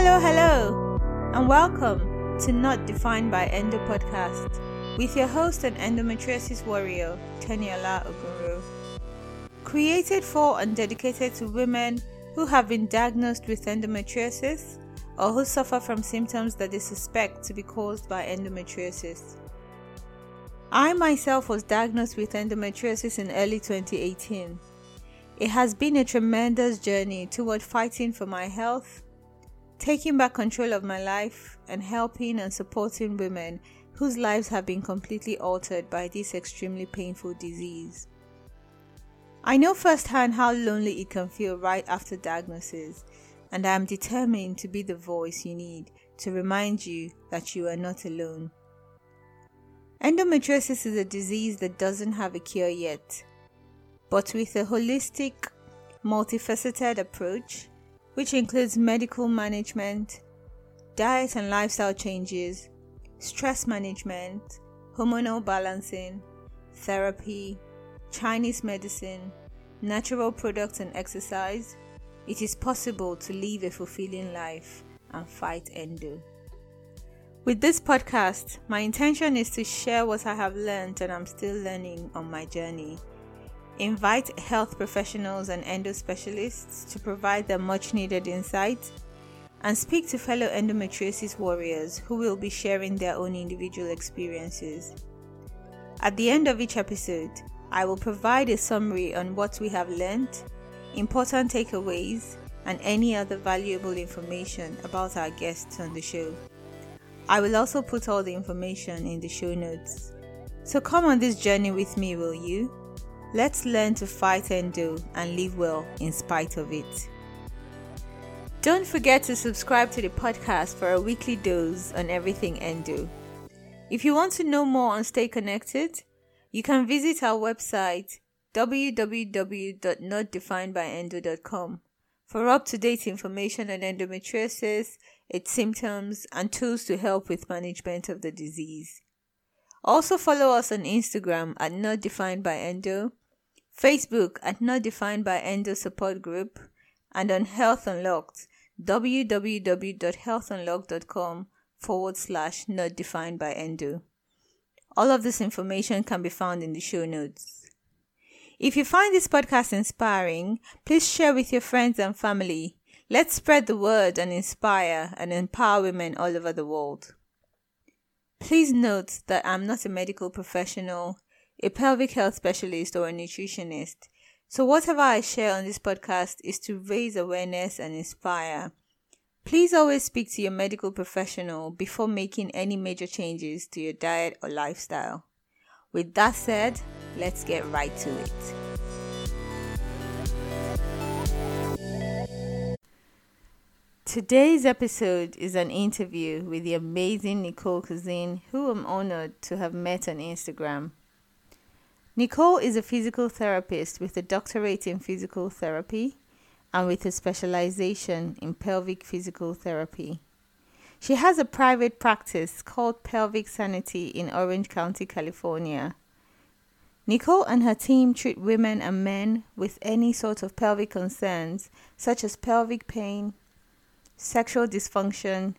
hello, hello, and welcome to Not Defined by Endo podcast with your host and endometriosis warrior, Teniola Ogunro. Created for and dedicated to women who have been diagnosed with endometriosis or who suffer from symptoms that they suspect to be caused by endometriosis. I myself was diagnosed with endometriosis in early 2018. It has been a tremendous journey toward fighting for my health, taking back control of my life, and helping and supporting women whose lives have been completely altered by this extremely painful disease. I know firsthand how lonely it can feel right after diagnosis, and I am determined to be the voice you need to remind you that you are not alone. Endometriosis is a disease that doesn't have a cure yet, but with a holistic, multifaceted approach, which includes medical management, diet and lifestyle changes, stress management, hormonal balancing, therapy, Chinese medicine, natural products, and exercise, it is possible to live a fulfilling life and fight endo. With this podcast, my intention is to share what I have learned and I'm still learning on my journey. Invite health professionals and endo specialists to provide their much needed insight and speak to fellow endometriosis warriors who will be sharing their own individual experiences. At the end of each episode, I will provide a summary on what we have learned, important takeaways, and any other valuable information about our guests on the show. I will also put all the information in the show notes. So come on this journey with me, will you? Let's learn to fight endo and live well in spite of it. Don't forget to subscribe to the podcast for a weekly dose on everything endo. If you want to know more and stay connected, you can visit our website www.notdefinedbyendo.com for up to date information on endometriosis, its symptoms, and tools to help with management of the disease. Also follow us on Instagram at Not Defined by Endo, Facebook at Not Defined by Endo Support Group, and on Health Unlocked, www.healthunlocked.com forward slash Not Defined by Endo. All of this information can be found in the show notes. If you find this podcast inspiring, please share with your friends and family. Let's spread the word and inspire and empower women all over the world. Please note that I'm not a medical professional, a pelvic health specialist, or a nutritionist. So, whatever I share on this podcast is to raise awareness and inspire. Please always speak to your medical professional before making any major changes to your diet or lifestyle. With that said, let's get right to it. Today's episode is an interview with the amazing Nicole Cozine, who I'm honored to have met on Instagram. Nicole is a physical therapist with a doctorate in physical therapy and with a specialization in pelvic physical therapy. She has a private practice called Pelvic Sanity in Orange County, California. Nicole and her team treat women and men with any sort of pelvic concerns, such as pelvic pain, sexual dysfunction,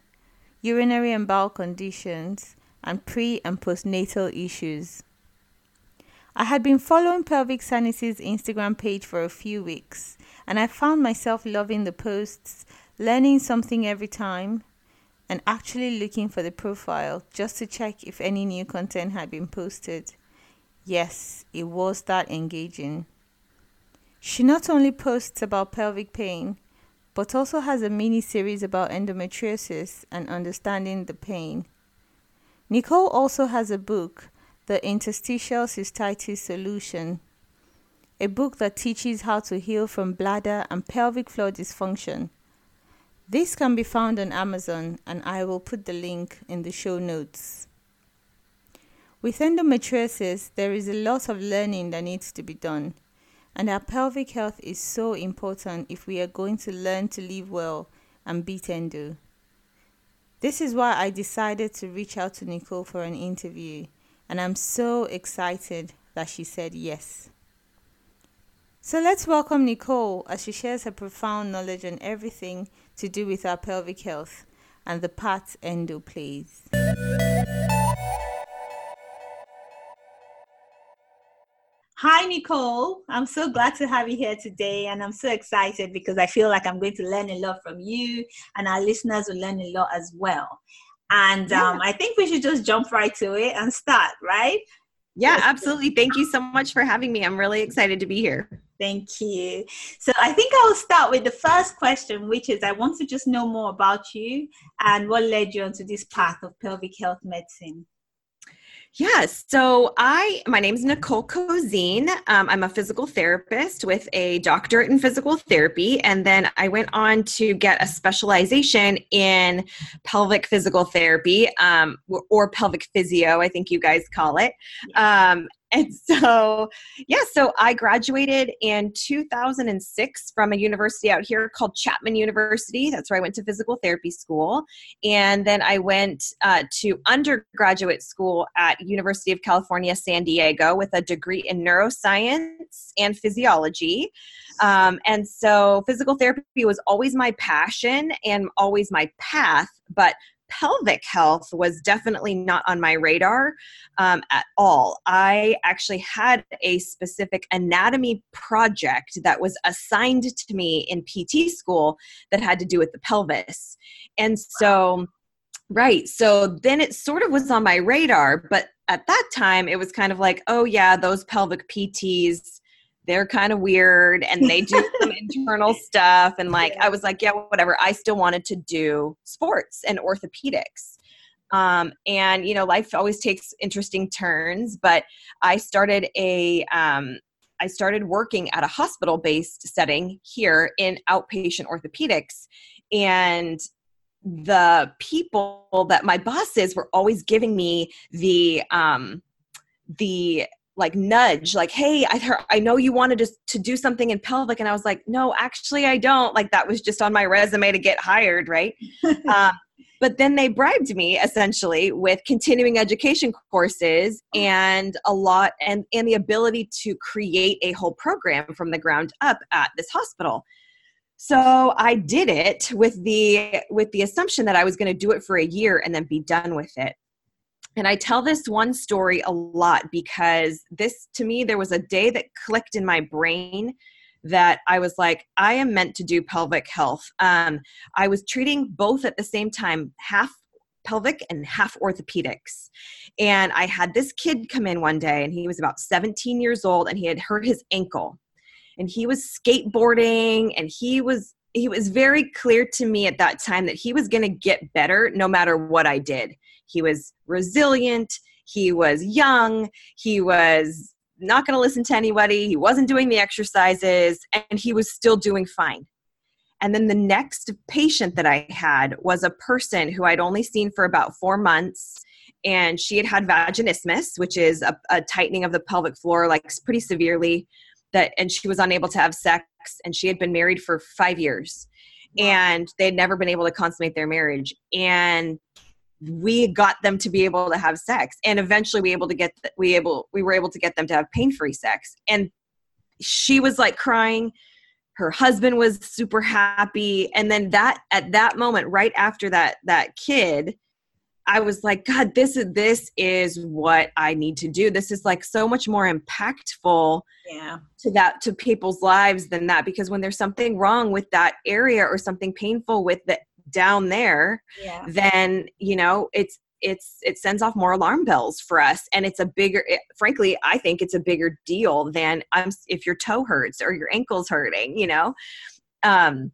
urinary and bowel conditions, and pre and postnatal issues. I had been following Pelvic Sanity's Instagram page for a few weeks and I found myself loving the posts, learning something every time, and actually looking for the profile just to check if any new content had been posted. Yes, it was that engaging. She not only posts about pelvic pain, but also has a mini series about endometriosis and understanding the pain. Nicole also has a book, The Interstitial Cystitis Solution, a book that teaches how to heal from bladder and pelvic floor dysfunction. This can be found on Amazon, and I will put the link in the show notes. With endometriosis, there is a lot of learning that needs to be done, and our pelvic health is so important if we are going to learn to live well and beat endo. This is why I decided to reach out to Nicole for an interview, and I'm so excited that she said yes. So let's welcome Nicole as she shares her profound knowledge on everything to do with our pelvic health and the part endo plays. Hi, Nicole. I'm so glad to have you here today, and I'm so excited because I feel like I'm going to learn a lot from you, and our listeners will learn a lot as well. And yeah. um, I think we should just jump right to it and start, right? Yeah, absolutely. Thank you so much for having me. I'm really excited to be here. Thank you. So I think I'll start with the first question, which is I want to just know more about you and what led you onto this path of pelvic health medicine. Yes. So I, my name is Nicole Cozine. Um, I'm a physical therapist with a doctorate in physical therapy. And then I went on to get a specialization in pelvic physical therapy um, or pelvic physio, I think you guys call it. Um, and so yeah so i graduated in 2006 from a university out here called chapman university. That's where i went to physical therapy school. And then i went uh, to undergraduate school at university of california san diego with a degree in neuroscience and physiology. Um, and so physical therapy was always my passion and always my path but pelvic health was definitely not on my radar um, at all. I actually had a specific anatomy project that was assigned to me in PT school that had to do with the pelvis. And so, right, so then it sort of was on my radar, but at that time it was kind of like, oh, yeah, those pelvic PTs they're kind of weird and they do some internal stuff and like i was like yeah whatever i still wanted to do sports and orthopedics. Um, and you know life always takes interesting turns but i started a um, I started working at a hospital based setting here in outpatient orthopedics and the people that my bosses were always giving me the um the like nudge like hey i heard, i know you wanted to, to do something in pelvic and i was like no actually i don't. Like that was just on my resume to get hired right? Um, but then they bribed me essentially with continuing education courses and a lot and and the ability to create a whole program from the ground up at this hospital. So i did it with the with the assumption that i was going to do it for a year and then be done with it and I tell this one story a lot because this, to me, there was a day that clicked in my brain that I was like, I am meant to do pelvic health. Um, I was treating both at the same time, half pelvic and half orthopedics. And I had this kid come in one day, and he was about 17 years old, and he had hurt his ankle. And he was skateboarding, and he was he was very clear to me at that time that he was going to get better no matter what I did. He was resilient, he was young, he was not going to listen to anybody, he wasn't doing the exercises, and he was still doing fine. And then the next patient that I had was a person who I'd only seen for about four months. And she had had vaginismus, which is a, a tightening of the pelvic floor, like pretty severely. That and she was unable to have sex, and she had been married for five years, and they had never been able to consummate their marriage. And we got them to be able to have sex. And eventually we able to get we able we were able to get them to have pain-free sex. And she was like crying. Her husband was super happy. And then that at that moment right after that that kid i was like god this is this is what i need to do. This is like so much more impactful yeah. to that to people's lives than that because when there's something wrong with that area or something painful with the down there yeah. then you know it's it's it sends off more alarm bells for us and it's a bigger it, frankly i think it's a bigger deal than um, if your toe hurts or your ankle's hurting you know? Um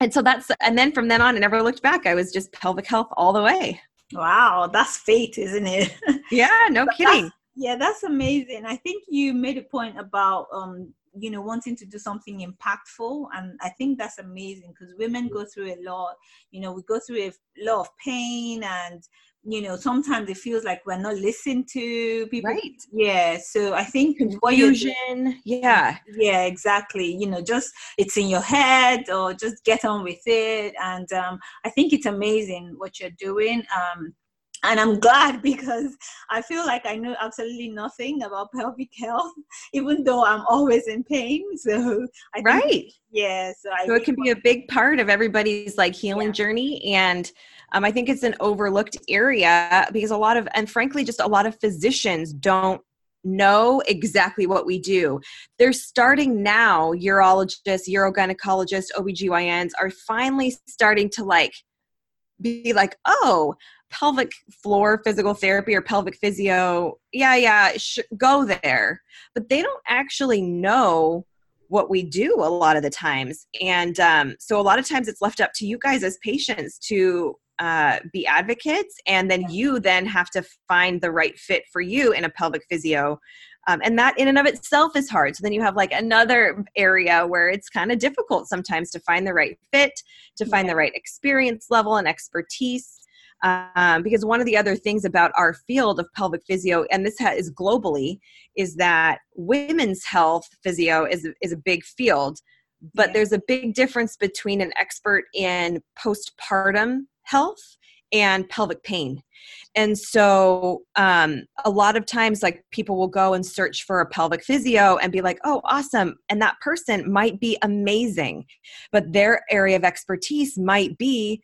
and so that's and then from then on i never looked back. I was just pelvic health all the way wow that's fate isn't it? Yeah no kidding. yeah that's amazing. I think you made a point about um you know wanting to do something impactful and i think that's amazing because women go through a lot. You know we go through a lot of pain and you know sometimes it feels like we're not listened to people. Right. Yeah so i think confusion. Yeah. Yeah exactly. You know just it's in your head or just get on with it. And um, i think it's amazing what you're doing. Um, and I'm glad because I feel like I know absolutely nothing about pelvic health, even though I'm always in pain. So I right, think, yeah. So, so it can be a big part of everybody's like healing yeah. journey, and um, I think it's an overlooked area because a lot of, and frankly, just a lot of physicians don't know exactly what we do. They're starting now. Urologists, urogynecologists, OBGYNs are finally starting to like be like, oh, pelvic floor physical therapy or pelvic physio, yeah, yeah, sh- go there. But they don't actually know what we do a lot of the times. And um, so a lot of times it's left up to you guys as patients to uh, be advocates. And then you then have to find the right fit for you in a pelvic physio. Um, and that in and of itself is hard. So then you have like another area where it's kind of difficult sometimes to find the right fit to find the right experience level and expertise um, because one of the other things about our field of pelvic physio, and this is globally, is that women's health physio is, is a big field, but yeah. there's a big difference between an expert in postpartum health and pelvic pain. And so, um, a lot of times, like people will go and search for a pelvic physio and be like, oh, awesome. And that person might be amazing, but their area of expertise might be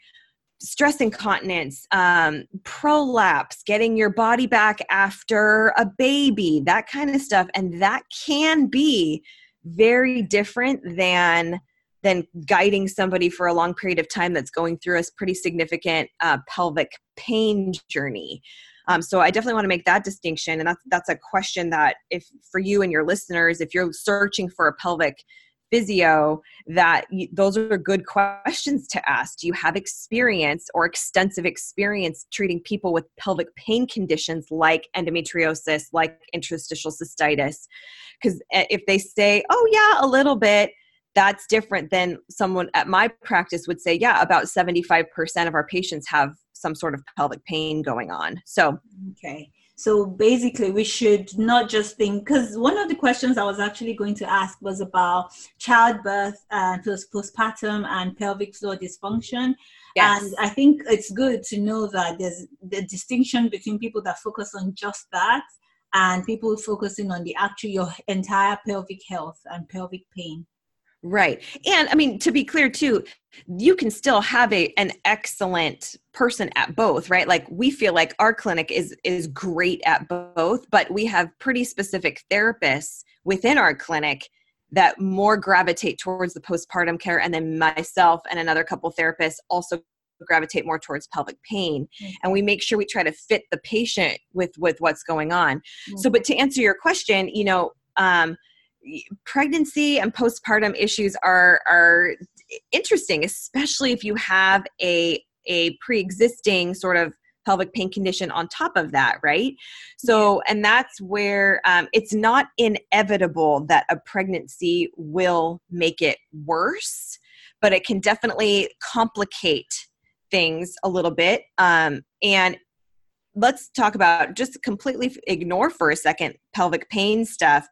stress incontinence, um, prolapse, getting your body back after a baby, that kind of stuff. And that can be very different than than guiding somebody for a long period of time that's going through a pretty significant uh, pelvic pain journey. Um, so I definitely want to make that distinction, and that's that's a question that if for you and your listeners, if you're searching for a pelvic physio that you, those are good questions to ask. Do you have experience or extensive experience treating people with pelvic pain conditions like endometriosis, like interstitial cystitis? Because eh, if they say, oh, yeah, a little bit, that's different than someone at my practice would say, yeah, about 75% of our patients have some sort of pelvic pain going on. So, okay. So basically, we should not just think, because one of the questions I was actually going to ask was about childbirth and postpartum and pelvic floor dysfunction. Yes. And I think it's good to know that there's the distinction between people that focus on just that and people focusing on the actual your entire pelvic health and pelvic pain. Right. And I mean, to be clear too, you can still have a an excellent person at both, right? Like we feel like our clinic is is great at both, but we have pretty specific therapists within our clinic that more gravitate towards the postpartum care and then myself and another couple therapists also gravitate more towards pelvic pain mm-hmm. and we make sure we try to fit the patient with with what's going on mm-hmm. so but to answer your question you know um, pregnancy and postpartum issues are are interesting especially if you have a a pre-existing sort of pelvic pain condition on top of that right? So and that's where um, it's not inevitable that a pregnancy will make it worse but it can definitely complicate things a little bit um, and let's talk about just completely ignore for a second pelvic pain stuff.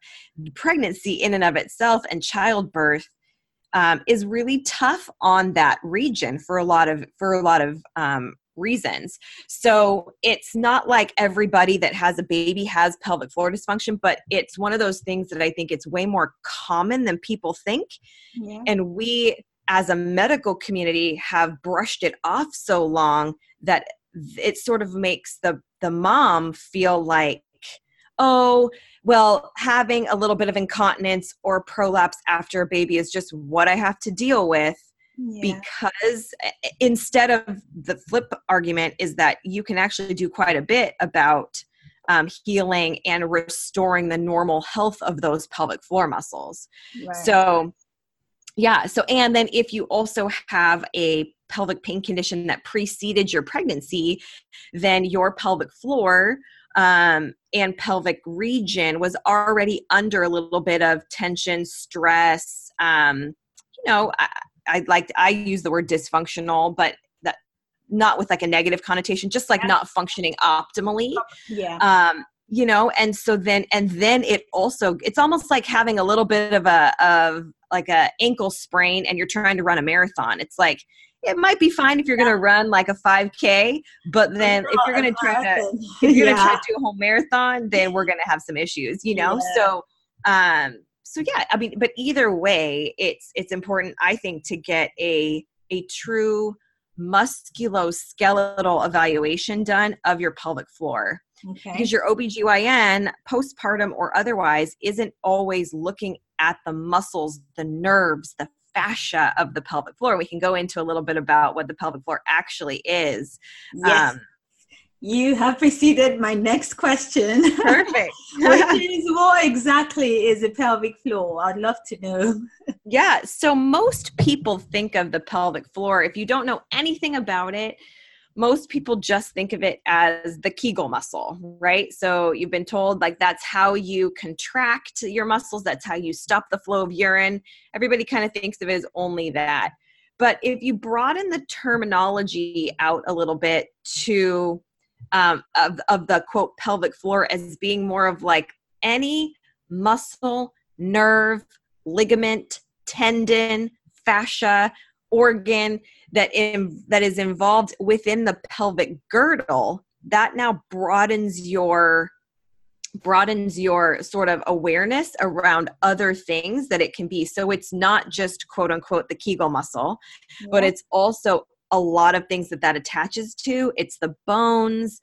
Pregnancy, in and of itself, and childbirth um, is really tough on that region for a lot of for a lot of um, reasons. So it's not like everybody that has a baby has pelvic floor dysfunction, but it's one of those things that I think it's way more common than people think. Yeah. And we as a medical community have brushed it off so long that it sort of makes the the mom feel like oh well having a little bit of incontinence or prolapse after a baby is just what i have to deal with yeah. because instead of the flip argument is that you can actually do quite a bit about um, healing and restoring the normal health of those pelvic floor muscles right. so yeah so and then if you also have a pelvic pain condition that preceded your pregnancy, then your pelvic floor um, and pelvic region was already under a little bit of tension, stress. Um, you know, I, I like I use the word dysfunctional, but that not with like a negative connotation, just like yeah. not functioning optimally. Yeah. Um, you know and so then and then it also it's almost like having a little bit of a of like a ankle sprain and you're trying to run a marathon. It's like it might be fine if you're going to run like a 5k but then if you're going to try to if you're going to try to do a whole marathon then we're going to have some issues you know? Yeah. so um so yeah i mean but either way it's it's important i think to get a a true musculoskeletal evaluation done of your pelvic floor okay. because your OBGYN postpartum or otherwise isn't always looking at the muscles, the nerves, the fascia of the pelvic floor. We can go into a little bit about what the pelvic floor actually is. Yes. Um, you have preceded my next question. Perfect. Which is what exactly is a pelvic floor? I'd love to know. yeah. So most people think of the pelvic floor. If you don't know anything about it, most people just think of it as the Kegel muscle, right? So you've been told like that's how you contract your muscles, that's how you stop the flow of urine. Everybody kind of thinks of it as only that. But if you broaden the terminology out a little bit to um, of, of the quote pelvic floor as being more of like any muscle, nerve, ligament, tendon, fascia, organ that in, that is involved within the pelvic girdle that now broadens your broadens your sort of awareness around other things that it can be so it's not just quote unquote the kegel muscle yeah. but it's also a lot of things that that attaches to it's the bones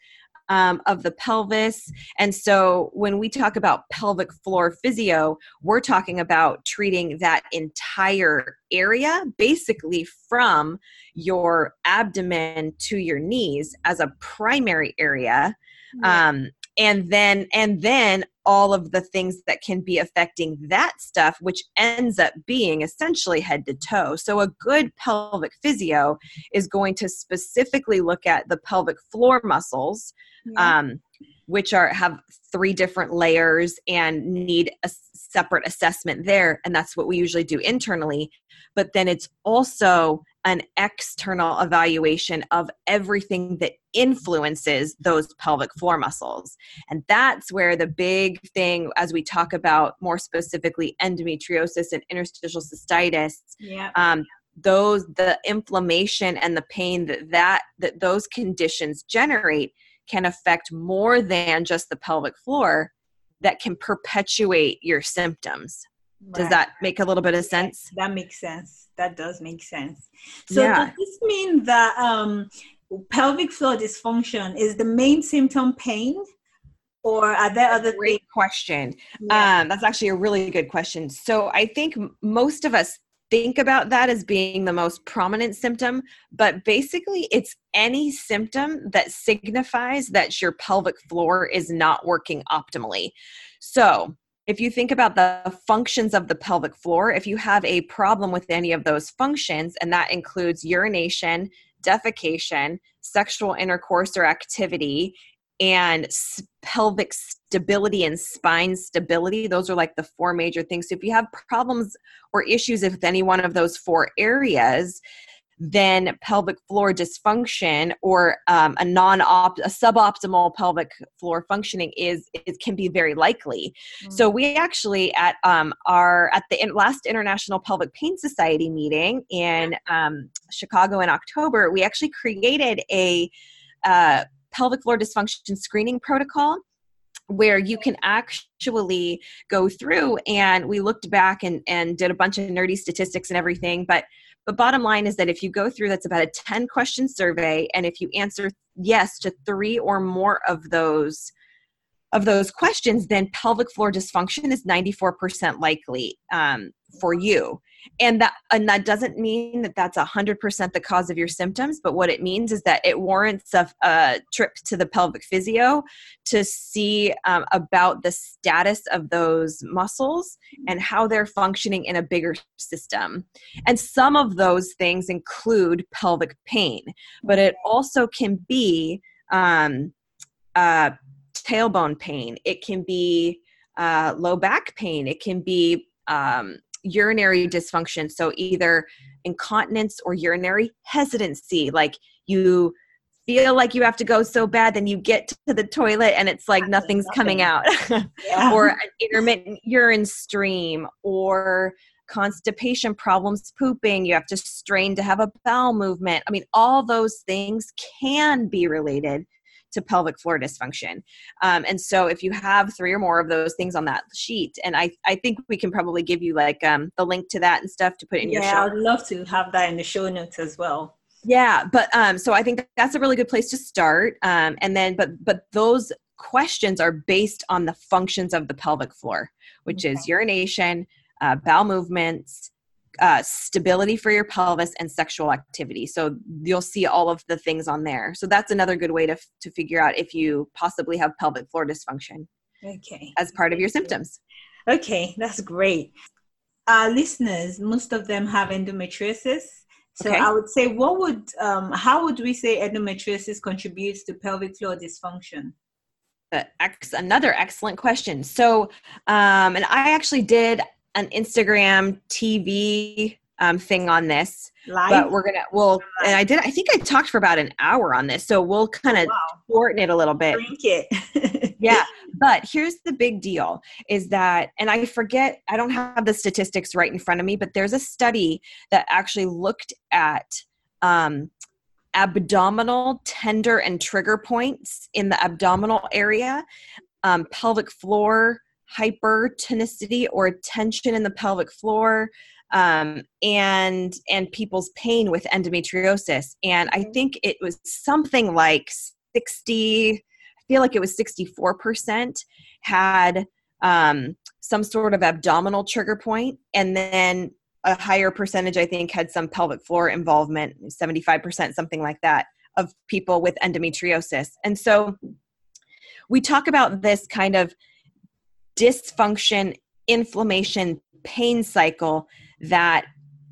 um, of the pelvis. And so when we talk about pelvic floor physio, we're talking about treating that entire area, basically from your abdomen to your knees as a primary area. Um, and then and then all of the things that can be affecting that stuff which ends up being essentially head to toe so a good pelvic physio is going to specifically look at the pelvic floor muscles yeah. um, which are have three different layers and need a separate assessment there and that's what we usually do internally but then it's also an external evaluation of everything that influences those pelvic floor muscles and that's where the big thing as we talk about more specifically endometriosis and interstitial cystitis yeah. um, those the inflammation and the pain that that that those conditions generate can affect more than just the pelvic floor that can perpetuate your symptoms. Right. Does that make a little bit of sense? That makes sense. That does make sense. So yeah. does this mean that um, pelvic floor dysfunction is the main symptom pain? Or are there other great things? question? Yeah. Um, that's actually a really good question. So I think most of us think about that as being the most prominent symptom, but basically it's any symptom that signifies that your pelvic floor is not working optimally. So, if you think about the functions of the pelvic floor, if you have a problem with any of those functions, and that includes urination, defecation, sexual intercourse or activity, and pelvic stability and spine stability. Those are like the four major things. So if you have problems or issues with any one of those four areas, then pelvic floor dysfunction or um, a non a suboptimal pelvic floor functioning is it can be very likely. Mm-hmm. So we actually at um, our at the last International Pelvic Pain Society meeting in um, Chicago in October, we actually created a uh, pelvic floor dysfunction screening protocol where you can actually go through and we looked back and, and did a bunch of nerdy statistics and everything but but bottom line is that if you go through that's about a 10 question survey and if you answer yes to three or more of those of those questions then pelvic floor dysfunction is 94% likely um, for you. And that and that doesn't mean that that's 100% the cause of your symptoms but what it means is that it warrants a, a trip to the pelvic physio to see um, about the status of those muscles and how they're functioning in a bigger system. And some of those things include pelvic pain but it also can be um, uh, tailbone pain. It can be uh, low back pain. It can be um, urinary dysfunction. So either incontinence or urinary hesitancy, like you feel like you have to go so bad then you get to the toilet and it's like nothing's coming out. Yeah. or an intermittent urine stream or constipation problems pooping. You have to strain to have a bowel movement. I mean all those things can be related to pelvic floor dysfunction. Um, and so if you have three or more of those things on that sheet, and I, I think we can probably give you like um, the link to that and stuff to put in yeah, your show. Yeah, I'd love to have that in the show notes as well. Yeah, but um, so I think that's a really good place to start. Um, and then, but but those questions are based on the functions of the pelvic floor, which okay. is urination, uh, bowel movements, uh, stability for your pelvis and sexual activity. So you'll see all of the things on there. So that's another good way to, to figure out if you possibly have pelvic floor dysfunction. Okay. As part of your symptoms. Okay, that's great. Our listeners, most of them have endometriosis. So okay. I would say, what would, um, how would we say endometriosis contributes to pelvic floor dysfunction? Uh, ex- another excellent question. So, um, and I actually did an Instagram TV um, thing on this. Live? But we're gonna well, and I did. I think I talked for about an hour on this, so we'll kind of wow. shorten it a little bit. Drink it. yeah, but here's the big deal: is that, and I forget, I don't have the statistics right in front of me, but there's a study that actually looked at um, abdominal tender and trigger points in the abdominal area, um, pelvic floor hypertonicity or tension in the pelvic floor um, and and people's pain with endometriosis and i mm-hmm. think it was something like 60 i feel like it was 64% had um, some sort of abdominal trigger point and then a higher percentage i think had some pelvic floor involvement 75% something like that of people with endometriosis and so we talk about this kind of dysfunction, inflammation, pain cycle that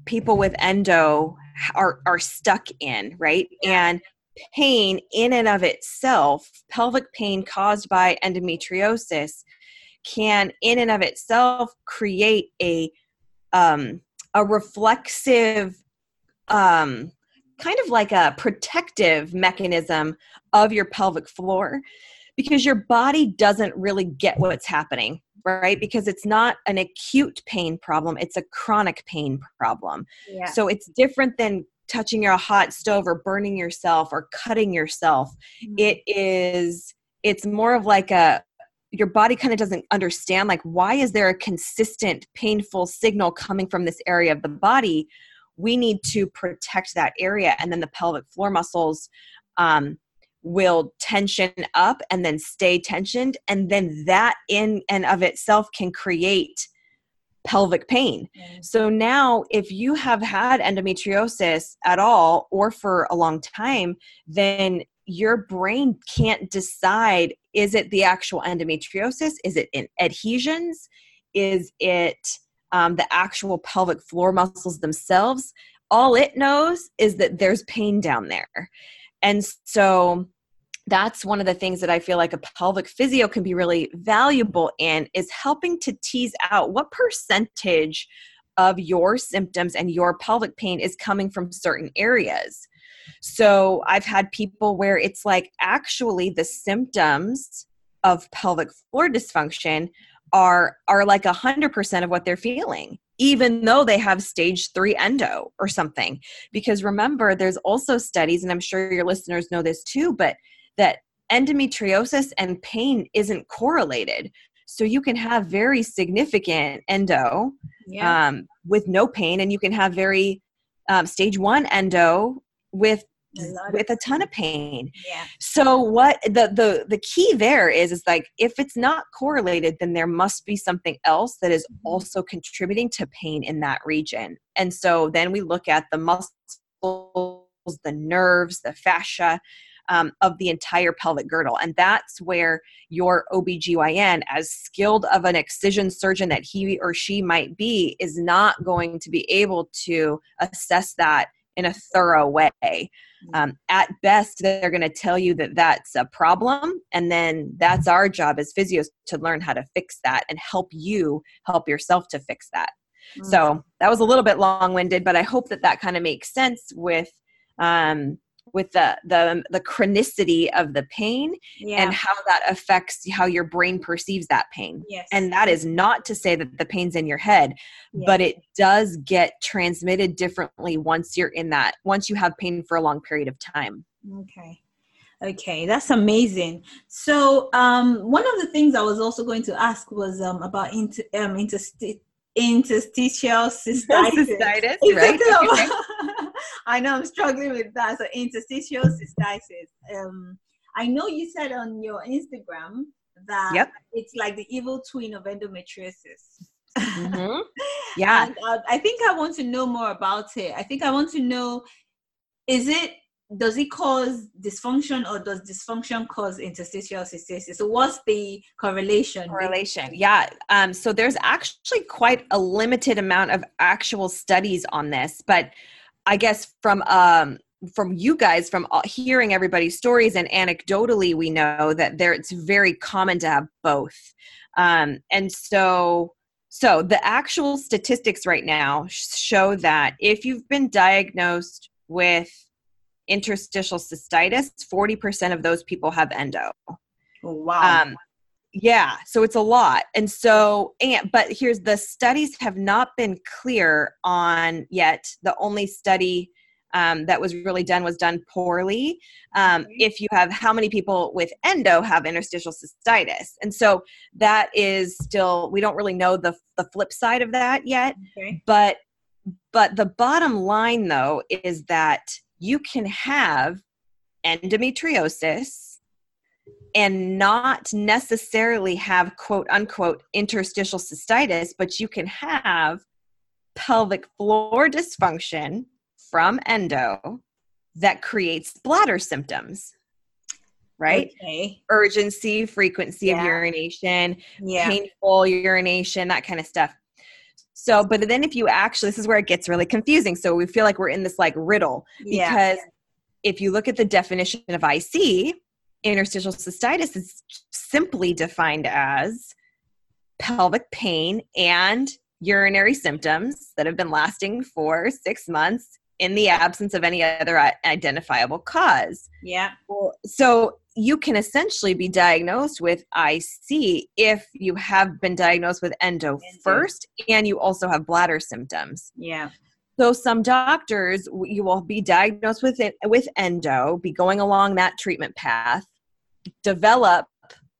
people with endo are are stuck in, right? And pain in and of itself, pelvic pain caused by endometriosis can in and of itself create a um a reflexive um kind of like a protective mechanism of your pelvic floor because your body doesn't really get what's happening right because it's not an acute pain problem it's a chronic pain problem yeah. so it's different than touching your hot stove or burning yourself or cutting yourself mm-hmm. it is it's more of like a your body kind of doesn't understand like why is there a consistent painful signal coming from this area of the body we need to protect that area and then the pelvic floor muscles um, will tension up and then stay tensioned and then that in and of itself can create pelvic pain. Mm. So now if you have had endometriosis at all or for a long time then your brain can't decide is it the actual endometriosis is it in adhesions is it um, the actual pelvic floor muscles themselves all it knows is that there's pain down there and so that's one of the things that I feel like a pelvic physio can be really valuable in is helping to tease out what percentage of your symptoms and your pelvic pain is coming from certain areas. So I've had people where it's like actually the symptoms of pelvic floor dysfunction are are like a hundred percent of what they're feeling even though they have stage three endo or something because remember there's also studies and i'm sure your listeners know this too but that endometriosis and pain isn't correlated. So you can have very significant endo yeah. um, with no pain, and you can have very um, stage one endo with with a ton of pain. Yeah. So what the the the key there is is like if it's not correlated then there must be something else that is mm-hmm. also contributing to pain in that region. And so then we look at the muscles, the nerves, the fascia um, of the entire pelvic girdle. And that's where your OBGYN, as skilled of an excision surgeon that he or she might be, is not going to be able to assess that in a thorough way. Mm-hmm. Um, at best, they're going to tell you that that's a problem, and then that's our job as physios to learn how to fix that and help you help yourself to fix that. Mm-hmm. So that was a little bit long winded, but I hope that that kind of makes sense with um, with the the the chronicity of the pain Yeah. and how that affects how your brain perceives that pain. yes. And that is not to say that the pain's in your head, Yes. but it does get transmitted differently once you're in that once you have pain for a long period of time. Okay. Okay, that's amazing. So, um, one of the things I was also going to ask was um, about inter, um, intersti- interstitial cystitis. Cystitis, right? something Okay. about- I know I'm struggling with that. So, interstitial cystitis. Um, I know you said on your Instagram that Yep. it's like the evil twin of endometriosis. Mhm. Yeah. And, uh, I think I want to know more about it. I think I want to know is it does it cause dysfunction or does dysfunction cause interstitial cystitis? So what's the correlation? correlation yeah um, so there's actually quite a limited amount of actual studies on this but i guess from um, from you guys from all, hearing everybody's stories and anecdotally we know that there it's very common to have both um, and so so the actual statistics right now show that if you've been diagnosed with interstitial cystitis 40% of those people have endo Oh, wow. um yeah so it's a lot and so and but here's the studies have not been clear on yet the only study um, that was really done was done poorly um, if you have how many people with endo have interstitial cystitis and so that is still we don't really know the the flip side of that yet okay. but but the bottom line though is that you can have endometriosis and not necessarily have quote unquote interstitial cystitis but you can have pelvic floor dysfunction from endo that creates bladder symptoms right Okay. urgency frequency of urination Yeah. painful urination, that kind of stuff. So, but then if you actually, this is where it gets really confusing. So we feel like we're in this like riddle Yeah. because if you look at the definition of IC, interstitial cystitis is simply defined as pelvic pain and urinary symptoms that have been lasting for six months in the absence of any other identifiable cause. Yeah. Well, so you can essentially be diagnosed with IC if you have been diagnosed with endo, Endo. first and you also have bladder symptoms. Yeah. So some doctors you will be diagnosed with it with endo, be going along that treatment path, develop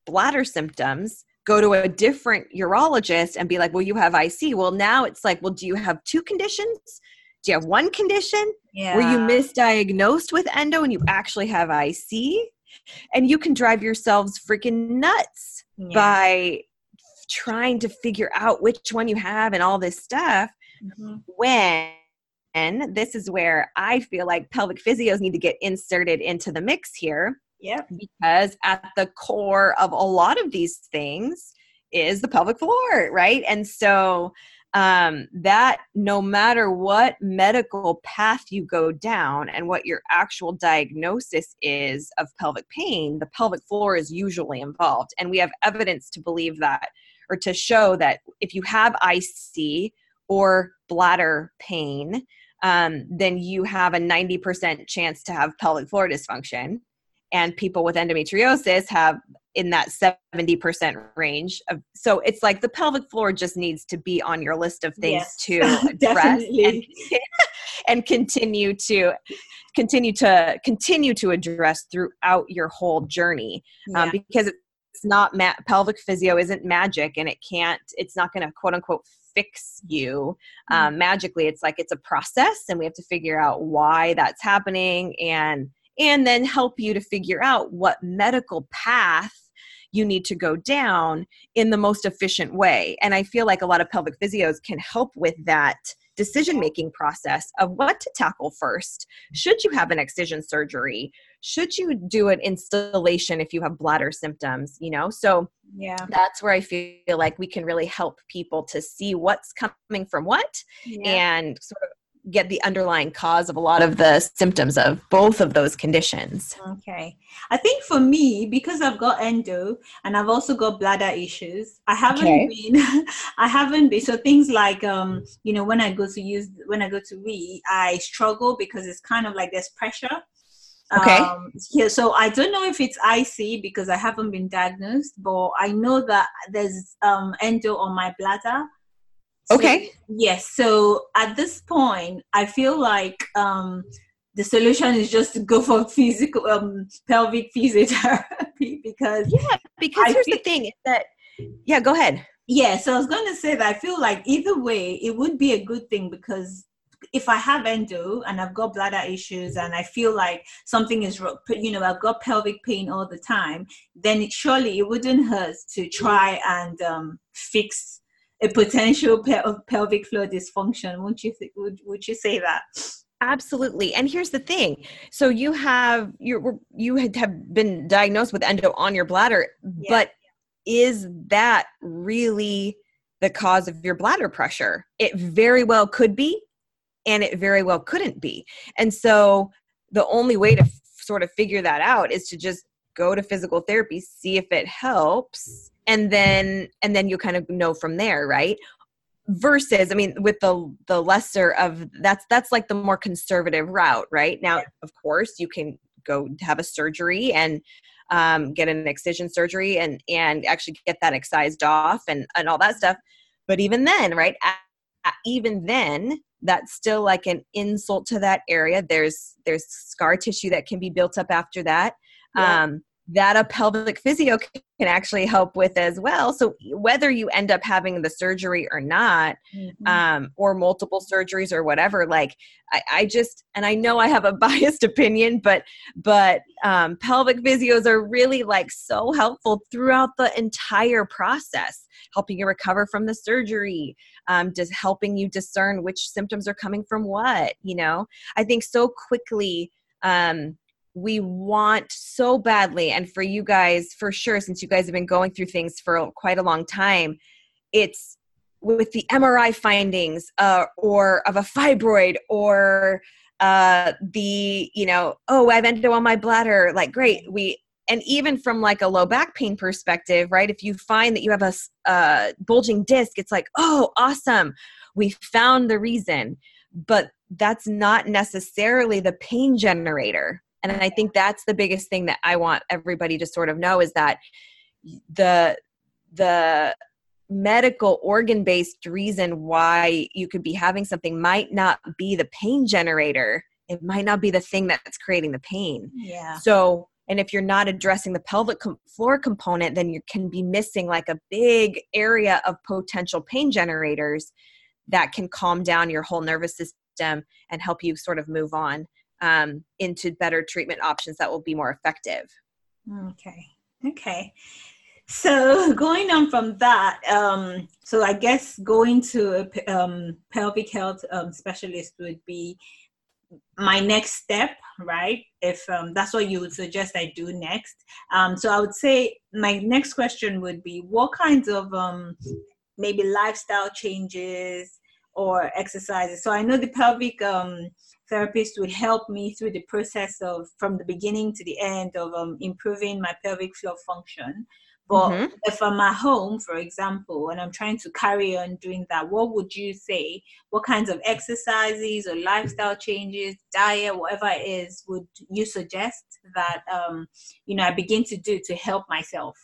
bladder symptoms, go to a different urologist and be like, "Well, you have IC." Well, now it's like, "Well, do you have two conditions? Do you have one condition?" Yeah. were you misdiagnosed with endo and you actually have IC? And you can drive yourselves freaking nuts Yeah. by trying to figure out which one you have and all this stuff Mhm. when and this is where I feel like pelvic physios need to get inserted into the mix here Yep. because at the core of a lot of these things is the pelvic floor, right? And so um, that no matter what medical path you go down and what your actual diagnosis is of pelvic pain, the pelvic floor is usually involved. And we have evidence to believe that or to show that if you have IC or bladder pain, um, then you have a 90% chance to have pelvic floor dysfunction and people with endometriosis have in that 70% range of so it's like the pelvic floor just needs to be on your list of things Yes, to address and, and continue to continue to continue to address throughout your whole journey. Um, because it's not ma- pelvic physio isn't magic and it can't it's not going to quote unquote fix you. Mm-hmm. um, magically it's like it's a process and we have to figure out why that's happening and and then help you to figure out what medical path you need to go down in the most efficient way and i feel like a lot of pelvic physios can help with that decision making process of what to tackle first should you have an excision surgery should you do an instillation if you have bladder symptoms you know so yeah. that's where i feel like we can really help people to see what's coming from what Yeah. and sort of get the underlying cause of a lot of the symptoms of both of those conditions Okay. I think for me, because I've got endo and I've also got bladder issues, I haven't Okay. been I haven't been so things like um, you know, when I go to use when I go to read, I struggle because it's kind of like there's pressure Okay. Um, yeah, so I don't know if it's IC because I haven't been diagnosed, but I know that there's um, endo on my bladder. So, Okay. Yes. So at this point, I feel like um, the solution is just to go for physical um, pelvic physiotherapy because Yeah, because I here's feel- the thing is that yeah, go ahead. yeah. So I was going to say that I feel like either way, it would be a good thing because if I have endo and I've got bladder issues and I feel like something is wrong, you know, I've got pelvic pain all the time, then it, surely it wouldn't hurt to try and um, fix a potential pel- pelvic floor dysfunction. Wouldn't you? Th- would Would you say that? Absolutely. And here's the thing. So you have you you had have been diagnosed with endo on your bladder, Yeah. but is that really the cause of your bladder pressure? It very well could be and it very well couldn't be. And so the only way to f- sort of figure that out is to just go to physical therapy, see if it helps, and then and then you kind of know from there, right? versus i mean with the the lesser of that's that's like the more conservative route right? Now of course you can go have a surgery and um, get an excision surgery and and actually get that excised off and and all that stuff. But even then right even then that's still like an insult to that area. There's there's scar tissue that can be built up after that. Yeah. um that a pelvic physio can actually help with as well so whether you end up having the surgery or not Mm-hmm. um, or multiple surgeries or whatever like I, I just and i know i have a biased opinion but but um, pelvic physios are really like so helpful throughout the entire process helping you recover from the surgery um, just helping you discern which symptoms are coming from what you know i think so quickly um, we want so badly and for you guys for sure since you guys have been going through things for quite a long time it's with the mri findings uh, or of a fibroid or uh, the you know oh i've endo on my bladder like great we and even from like a low back pain perspective right if you find that you have a uh, bulging disc it's like oh awesome we found the reason but that's not necessarily the pain generator and i think that's the biggest thing that i want everybody to sort of know is that the the medical organ based reason why you could be having something might not be the pain generator. It might not be the thing that's creating the pain. Yeah. so, and if you're not addressing the pelvic floor component, then you can be missing like a big area of potential pain generators that can calm down your whole nervous system and help you sort of move on um, into better treatment options that will be more effective. Okay. Okay. So going on from that, um, so I guess going to a um, pelvic health um, specialist would be my next step, right? If um, that's what you would suggest I do next. Um, so I would say my next question would be what kinds of maybe lifestyle changes or exercises. So I know the pelvic um, therapist would help me through the process of from the beginning to the end of um, improving my pelvic floor function. But Mhm. if I'm at home, for example, and I'm trying to carry on doing that, what would you say? What kinds of exercises or lifestyle changes, diet, whatever it is, would you suggest that um, you know I begin to do to help myself?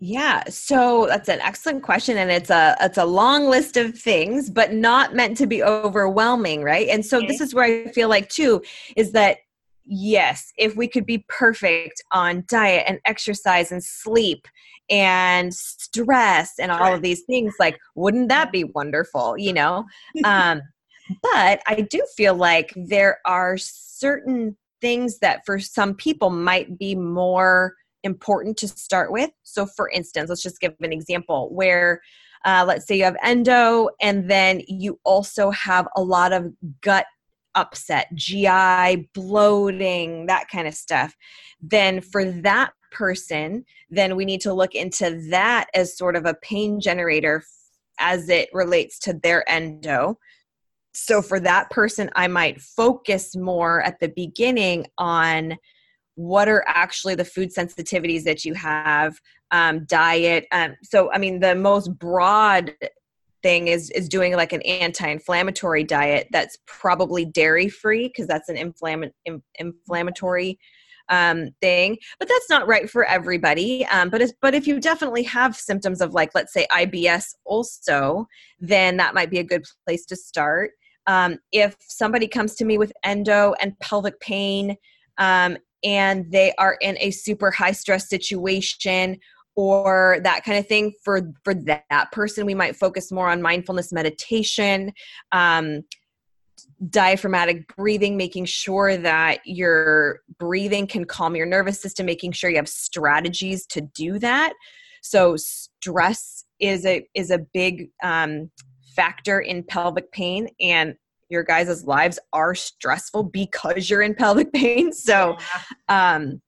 Yeah, so that's an excellent question and it's a it's a long list of things but not meant to be overwhelming, right? And so this is where I feel like too is that yes, if we could be perfect on diet and exercise and sleep and stress and all of these things like wouldn't that be wonderful, you know? Um but I do feel like there are certain things that for some people might be more important to start with. So, for instance, let's just give an example where, uh, let's say you have endo, and then you also have a lot of gut upset, GI bloating, that kind of stuff. Then, for that person, then we need to look into that as sort of a pain generator as it relates to their endo. So, for that person, I might focus more at the beginning on what are actually the food sensitivities that you have um, diet um, so i mean the most broad thing is is doing like an anti-inflammatory diet that's probably dairy free because that's an inflamm- inflammatory um, thing but that's not right for everybody um, but but if you definitely have symptoms of like let's say ibs also then that might be a good place to start. Um, if somebody comes to me with endo and pelvic pain um, and they are in a super high stress situation or that kind of thing for for that person we might focus more on mindfulness meditation um, diaphragmatic breathing making sure that your breathing can calm your nervous system making sure you have strategies to do that. So stress is a is a big um, factor in pelvic pain and your guys' lives are stressful because you're in pelvic pain. So um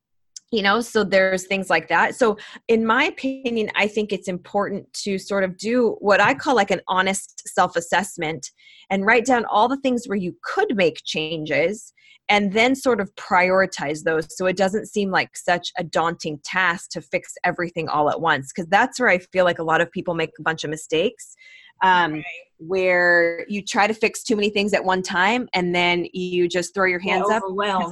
you know so there's things like that. So in my opinion i think it's important to sort of do what i call like an honest self-assessment and write down all the things where you could make changes and then sort of prioritize those so it doesn't seem like such a daunting task to fix everything all at once. Because that's where i feel like a lot of people make a bunch of mistakes um, right. where you try to fix too many things at one time and then you just throw your hands up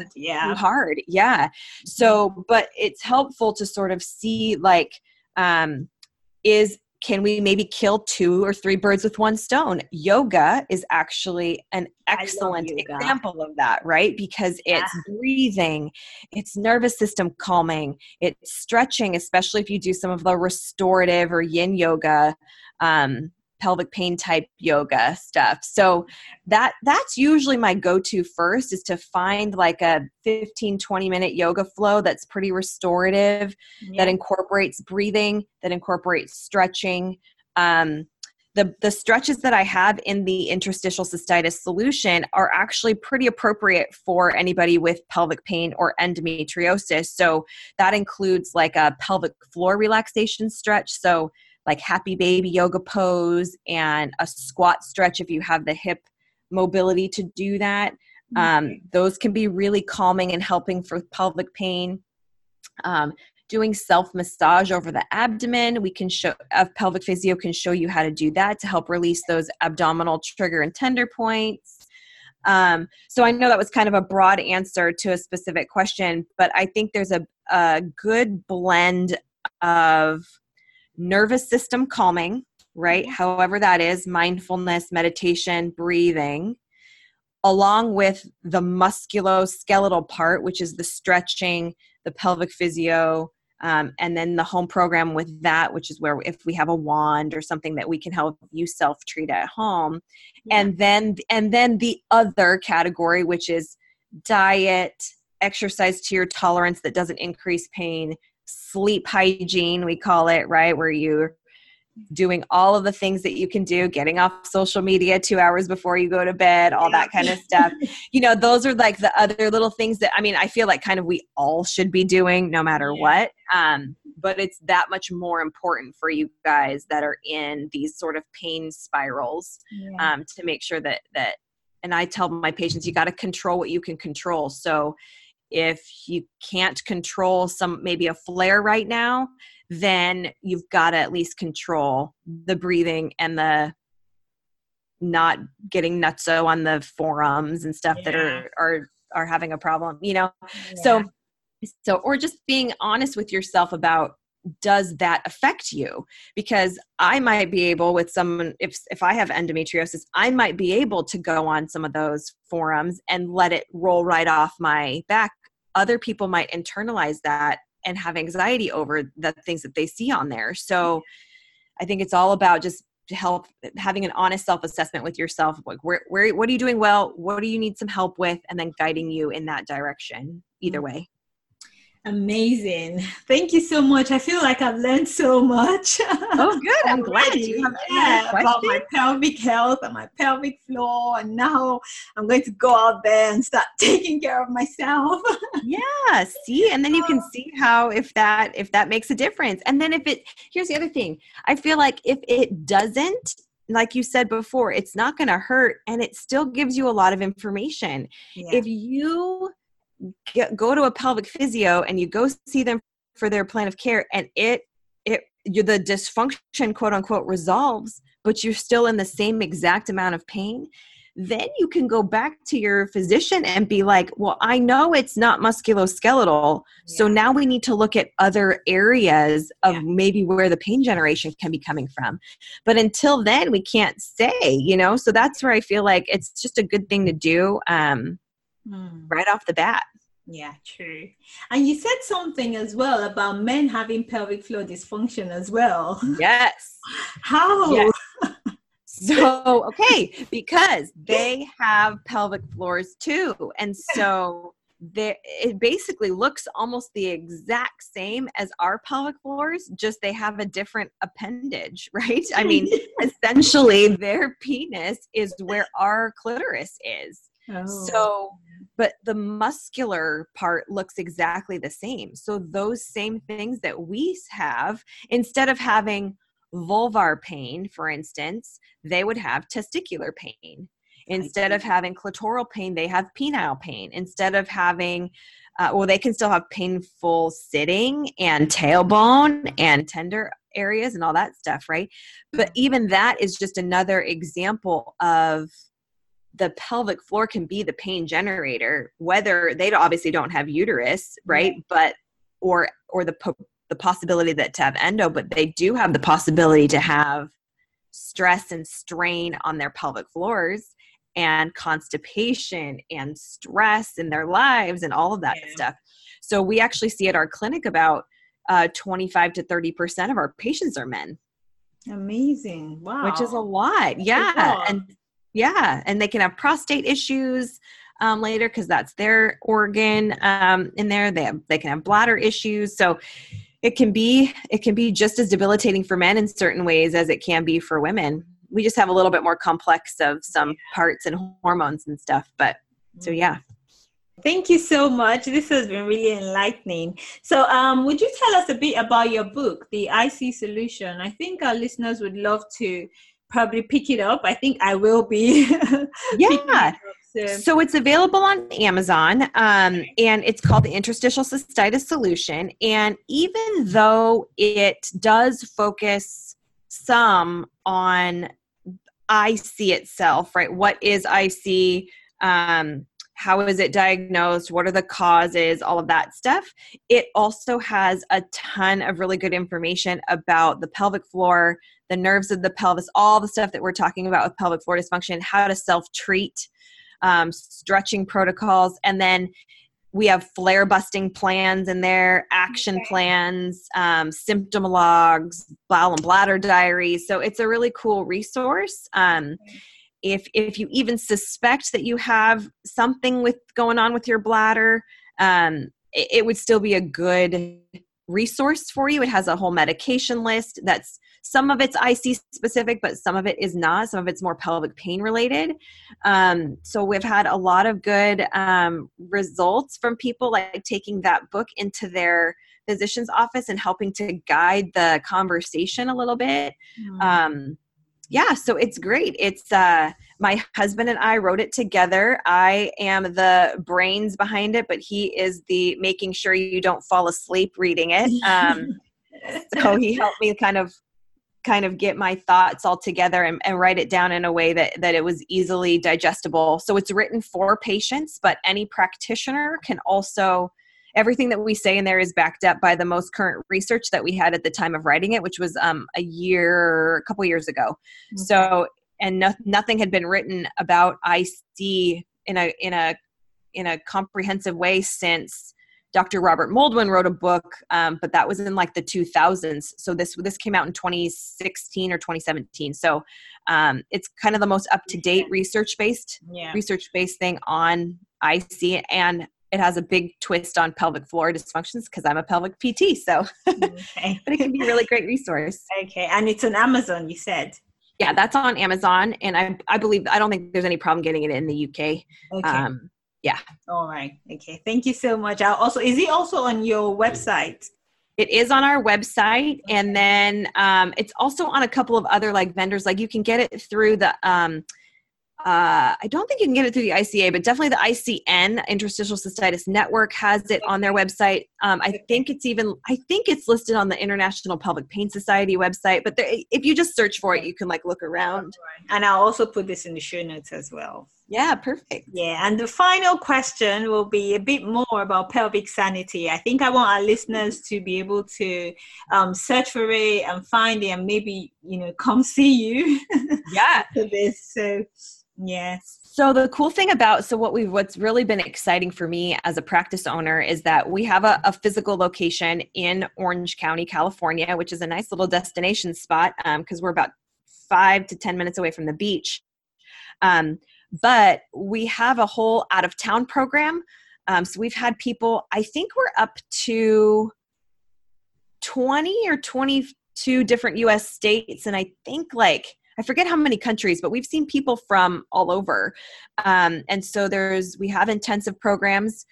it's yeah. too hard. Yeah. So but it's helpful to sort of see like um, is can we maybe kill two or three birds with one stone? Yoga is actually an excellent example of that right? Because yeah. it's breathing it's nervous system calming it's stretching especially if you do some of the restorative or yin yoga um, pelvic pain type yoga stuff. So that that's usually my go-to first is to find like a 15 20 minute yoga flow that's pretty restorative yeah. that incorporates breathing, that incorporates stretching. Um, the, the stretches that I have in the interstitial cystitis solution are actually pretty appropriate for anybody with pelvic pain or endometriosis. So that includes like a pelvic floor relaxation stretch. So like happy baby yoga pose and a squat stretch if you have the hip mobility to do that. Um, those can be really calming and helping for pelvic pain. Um, doing self massage over the abdomen, we can show of pelvic physio can show you how to do that to help release those abdominal trigger and tender points. Um, so I know that was kind of a broad answer to a specific question, but I think there's a, a good blend of nervous system calming, right? Mm-hmm. However, that is mindfulness, meditation, breathing, along with the musculoskeletal part, which is the stretching, the pelvic physio, um, and then the home program with that, which is where if we have a wand or something that we can help you self treat at home, yeah. and then and then the other category, which is diet, exercise to your tolerance that doesn't increase pain, sleep hygiene, we call it, right? Where you're doing all of the things that you can do, getting off social media two hours before you go to bed, all that kind of stuff. you know, those are like the other little things that I mean, I feel like kind of we all should be doing no matter yeah. what. Um, but it's that much more important for you guys that are in these sort of pain spirals yeah. um, to make sure that that and I tell my patients you got to control what you can control. So if you can't control some maybe a flare right now then you've got to at least control the breathing and the not getting nutso on the forums and stuff yeah. that are are are having a problem you know yeah. so so or just being honest with yourself about does that affect you because i might be able with someone if if i have endometriosis i might be able to go on some of those forums and let it roll right off my back other people might internalize that and have anxiety over the things that they see on there. So i think it's all about just help having an honest self-assessment with yourself like where, where what are you doing well? What do you need some help with? And then guiding you in that direction either mm-hmm. way Amazing. Thank you so much. I feel like I've learned so much. Oh, good. I'm glad you have yeah, about my pelvic health and my pelvic floor. And now I'm going to go out there and start taking care of myself. yeah. See, and then you can oh. see how if that if that makes a difference. And then if it here's the other thing. I feel like if it doesn't, like you said before, it's not going to hurt and it still gives you a lot of information. Yeah. If you get, go to a pelvic physio and you go see them for their plan of care and it it the dysfunction quote unquote resolves but you're still in the same exact amount of pain, then you can go back to your physician and be like, well, I know it's not musculoskeletal. Yeah. So now we need to look at other areas of yeah. maybe where the pain generation can be coming from. But until then, we can't say, you know? So that's where I feel like it's just a good thing to do um, mm. right off the bat. Yeah, true. And you said something as well about men having pelvic floor dysfunction as well. Yes. How? Yes. So, okay, because they have pelvic floors too. And so it basically looks almost the exact same as our pelvic floors, just they have a different appendage, right? I mean, essentially, their penis is where our clitoris is. Oh. So, but the muscular part looks exactly the same. So, those same things that we have, instead of having vulvar pain, for instance, they would have testicular pain. Instead of having clitoral pain, they have penile pain. Instead of having, uh, well, they can still have painful sitting and tailbone and tender areas and all that stuff, right? But even that is just another example of the pelvic floor can be the pain generator, whether they obviously don't have uterus, right? But or or the the possibility that to have endo, but they do have the possibility to have stress and strain on their pelvic floors and constipation and stress in their lives and all of that yeah. stuff. So we actually see at our clinic about uh, 25 to 30% of our patients are men. Amazing. Wow. Which is a lot. Yeah. And yeah. And they can have prostate issues um, later because that's their organ um, in there. They have, they can have bladder issues. So it can be it can be just as debilitating for men in certain ways as it can be for women we just have a little bit more complex of some parts and hormones and stuff but so yeah Thank you so much. This has been really enlightening. So, um, would you tell us a bit about your book, The IC Solution? I think our listeners would love to probably pick it up. I think I will be. yeah. So it's available on Amazon, um, and it's called the Interstitial Cystitis Solution. And even though it does focus some on IC itself, right? What is IC? Um, how is it diagnosed? What are the causes? All of that stuff. It also has a ton of really good information about the pelvic floor, the nerves of the pelvis, all the stuff that we're talking about with pelvic floor dysfunction, how to self treat um, stretching protocols, and then we have flare busting plans in there, action okay. plans, um, symptom logs, bowel and bladder diaries. So it's a really cool resource. Um, if if you even suspect that you have something with going on with your bladder, um, it, it would still be a good resource for you. It has a whole medication list that's some of it's IC specific, but some of it is not. Some of it's more pelvic pain related. Um, so we've had a lot of good um, results from people like taking that book into their physician's office and helping to guide the conversation a little bit. Mm-hmm. Yeah, so it's great. It's uh, my husband and I wrote it together. I am the brains behind it, but he is the making sure you don't fall asleep reading it. Um, so he helped me kind of kind of get my thoughts all together and, and, write it down in a way that, that it was easily digestible. So it's written for patients, but any practitioner can also, everything that we say in there is backed up by the most current research that we had at the time of writing it, which was um, a year, a couple years ago. Okay. So, and no, nothing had been written about IC in a, in a, in a comprehensive way since Dr. Robert Moldwin wrote a book, um, but that was in like the 2000s. So this this came out in 2016 or 2017. So um, it's kind of the most up to date research based yeah. research based thing on IC, and it has a big twist on pelvic floor dysfunctions because I'm a pelvic PT. So, okay. but it can be a really great resource. Okay, and it's on Amazon. You said. Yeah, that's on Amazon, and I I believe I don't think there's any problem getting it in the UK. Okay. Um, yeah all right okay thank you so much I'll also is it also on your website it is on our website and then um, it's also on a couple of other like vendors like you can get it through the um, uh, I don't think you can get it through the ICA, but definitely the ICN, Interstitial Cystitis Network, has it on their website. Um, I think it's even, I think it's listed on the International Pelvic Pain Society website. But there, if you just search for it, you can like look around. And I'll also put this in the show notes as well. Yeah, perfect. Yeah, and the final question will be a bit more about pelvic sanity. I think I want our listeners to be able to um, search for it and find it, and maybe you know come see you. Yeah, for this. So Yes. So the cool thing about so what we've what's really been exciting for me as a practice owner is that we have a, a physical location in Orange County, California, which is a nice little destination spot because um, we're about five to ten minutes away from the beach. Um, but we have a whole out of town program. Um, so we've had people. I think we're up to twenty or twenty two different U.S. states, and I think like I forget how many countries, but we've seen people from all over. Um, and so there's we have intensive programs.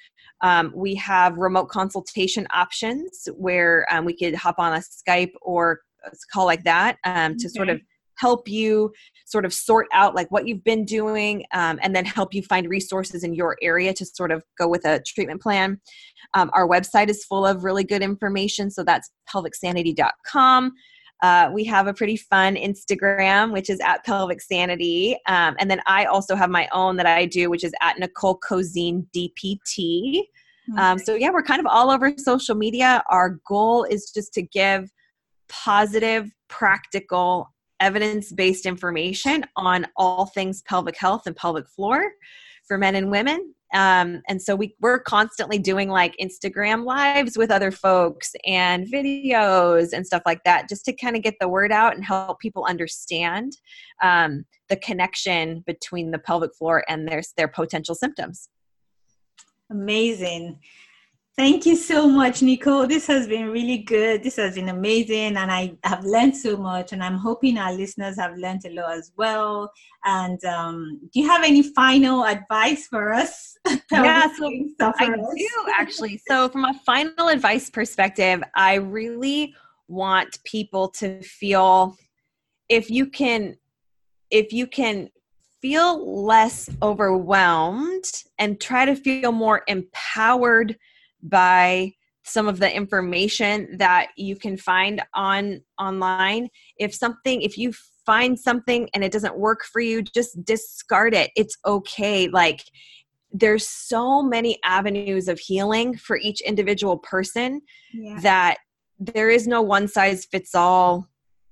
Um, we have remote consultation options where um, we could hop on a Skype or a call like that um, to sort of help you sort of sort out like what you've been doing um, and then help you find resources in your area to sort of go with a treatment plan um, our website is full of really good information so that's pelvicsanity.com uh, we have a pretty fun Instagram, which is at Pelvic Sanity. Um, and then I also have my own that I do, which is at Nicole Cozine DPT. Um, so, yeah, we're kind of all over social media. Our goal is just to give positive, practical, evidence based information on all things pelvic health and pelvic floor for men and women um, and so we we're constantly doing like instagram lives with other folks and videos and stuff like that just to kind of get the word out and help people understand um, the connection between the pelvic floor and their their potential symptoms. Amazing Thank you so much, Nicole. This has been really good. This has been amazing, and I have learned so much. And I'm hoping our listeners have learned a lot as well. And um, do you have any final advice for us? yeah, so I do actually. So, from a final advice perspective, I really want people to feel if you can, if you can feel less overwhelmed and try to feel more empowered by some of the information that you can find on online. If something if you find something and it doesn't work for you just discard it. It's okay. Like there's so many avenues of healing for each individual person yeah. that there is no one size fits all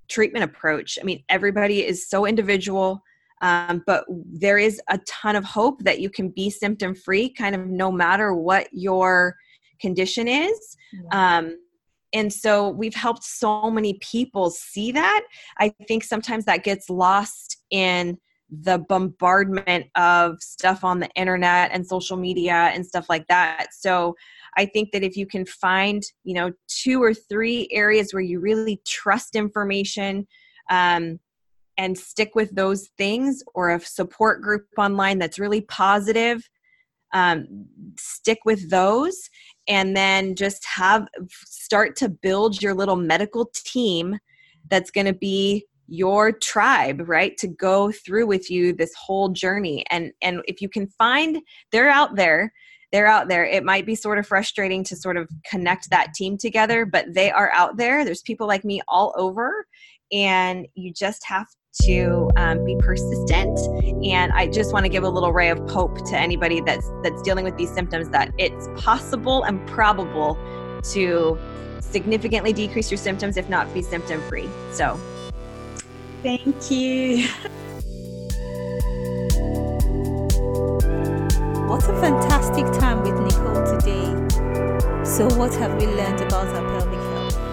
treatment approach. I mean everybody is so individual um, but there is a ton of hope that you can be symptom free kind of no matter what your condition is. Um, and so we've helped so many people see that. I think sometimes that gets lost in the bombardment of stuff on the internet and social media and stuff like that. So I think that if you can find, you know, two or three areas where you really trust information um, and stick with those things, or a support group online that's really positive, um, stick with those and then just have start to build your little medical team that's going to be your tribe right to go through with you this whole journey. And and if you can find they're out there they're out there. It might be sort of frustrating to sort of connect that team together but they are out there. There's people like me all over and you just have to um, be persistent. And i just want to give a little ray of hope to anybody that's that's dealing with these symptoms that it's possible and probable to significantly decrease your symptoms if not be symptom free so. Thank you. What a fantastic time with nicole today. So what have we learned about our pelvic health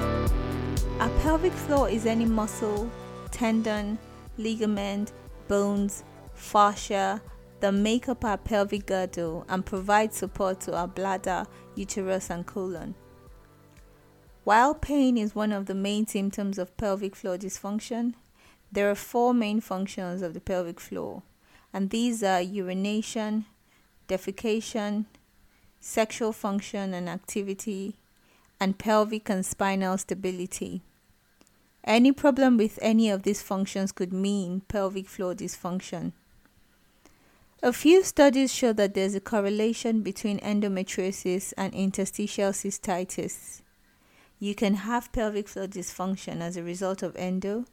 our pelvic floor is any muscle tendon ligament, bones, fascia that make up our pelvic girdle and provide support to our bladder, uterus, and colon. While pain is one of the main symptoms of pelvic floor dysfunction, there are four main functions of the pelvic floor, and these are urination, defecation, sexual function and activity, and pelvic and spinal stability. Any problem with any of these functions could mean pelvic floor dysfunction. A few studies show that there's a correlation between endometriosis and interstitial cystitis. You can have pelvic floor dysfunction as a result of endo,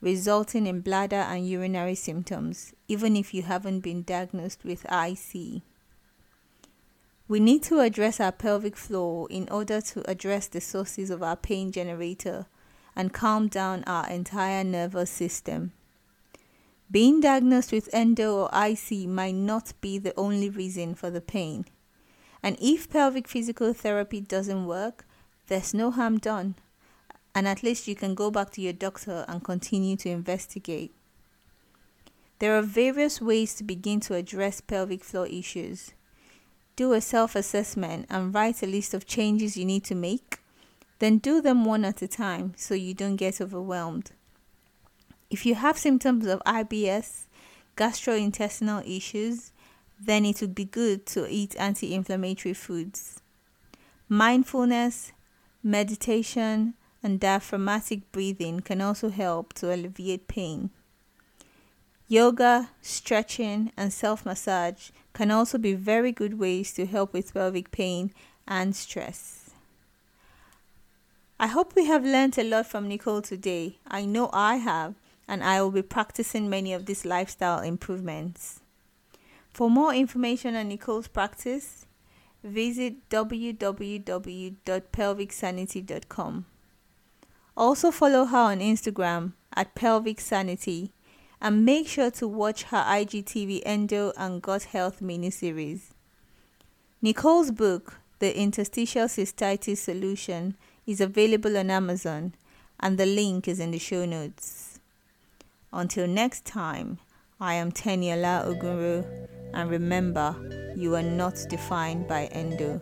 resulting in bladder and urinary symptoms, even if you haven't been diagnosed with IC. We need to address our pelvic floor in order to address the sources of our pain generator and calm down our entire nervous system. Being diagnosed with endo or IC might not be the only reason for the pain. And if pelvic physical therapy doesn't work, there's no harm done. And at least you can go back to your doctor and continue to investigate. There are various ways to begin to address pelvic floor issues. Do a self assessment and write a list of changes you need to make. Then do them one at a time so you don't get overwhelmed. If you have symptoms of IBS, gastrointestinal issues, then it would be good to eat anti inflammatory foods. Mindfulness, meditation, and diaphragmatic breathing can also help to alleviate pain. Yoga, stretching, and self massage can also be very good ways to help with pelvic pain and stress. I hope we have learned a lot from Nicole today. I know I have and I will be practicing many of these lifestyle improvements. For more information on Nicole's practice, visit www.pelvicsanity.com. Also follow her on Instagram at Pelvic Sanity and make sure to watch her IGTV Endo and Gut Health miniseries. Nicole's book, The Interstitial Cystitis Solution, is available on Amazon and the link is in the show notes. Until next time, I am Teniola Ogunru, and remember, you are not defined by endo.